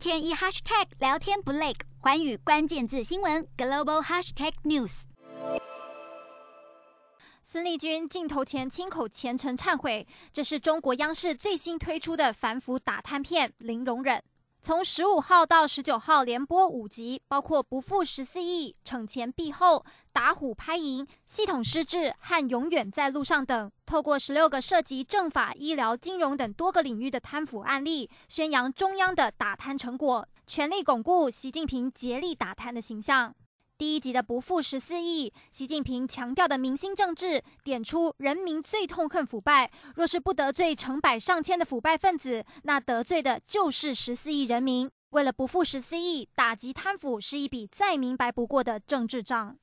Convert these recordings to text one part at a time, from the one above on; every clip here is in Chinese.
天一 hashtag 聊天不累，环宇关键字新闻 global hashtag news。孙立军镜头前亲口虔诚忏悔，这是中国央视最新推出的反腐打贪片《零容忍》。从十五号到十九号连播五集，包括不负十四亿、惩前毖后、打虎拍蝇、系统失智和永远在路上等，透过十六个涉及政法、医疗、金融等多个领域的贪腐案例，宣扬中央的打贪成果，全力巩固习近平竭力打贪的形象。第一集的不负十四亿，习近平强调的民心政治，点出人民最痛恨腐败，若是不得罪成百上千的腐败分子，那得罪的就是十四亿人民。为了不负十四亿，打击贪腐是一笔再明白不过的政治账。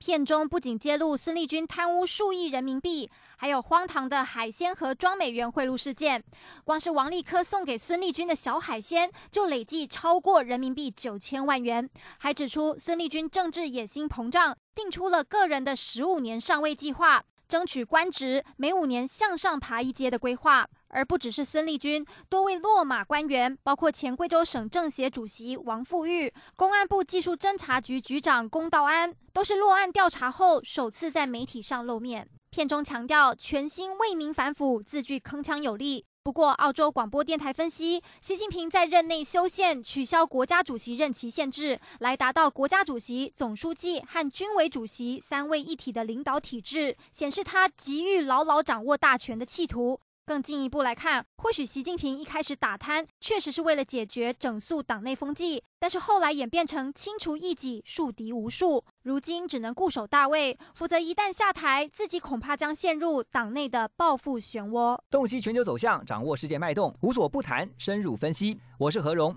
片中不仅揭露孙立军贪污数亿人民币，还有荒唐的海鲜和装美元贿赂事件。光是王立科送给孙立军的小海鲜，就累计超过人民币九千万元。还指出孙立军政治野心膨胀，定出了个人的十五年上位计划，争取官职，每五年向上爬一阶的规划。而不只是孙立军，多位落马官员，包括前贵州省政协主席王富玉、公安部技术侦查局局长龚道安，都是落案调查后首次在媒体上露面。片中强调全新为民反腐，字句铿锵有力。不过，澳洲广播电台分析，习近平在任内修宪取消国家主席任期限制，来达到国家主席、总书记和军委主席三位一体的领导体制，显示他急于牢牢掌握大权的企图。更进一步来看，或许习近平一开始打贪确实是为了解决整肃党内风气，但是后来演变成清除异己、树敌无数，如今只能固守大位，否则一旦下台，自己恐怕将陷入党内的报复漩涡。洞悉全球走向，掌握世界脉动，无所不谈，深入分析。我是何荣，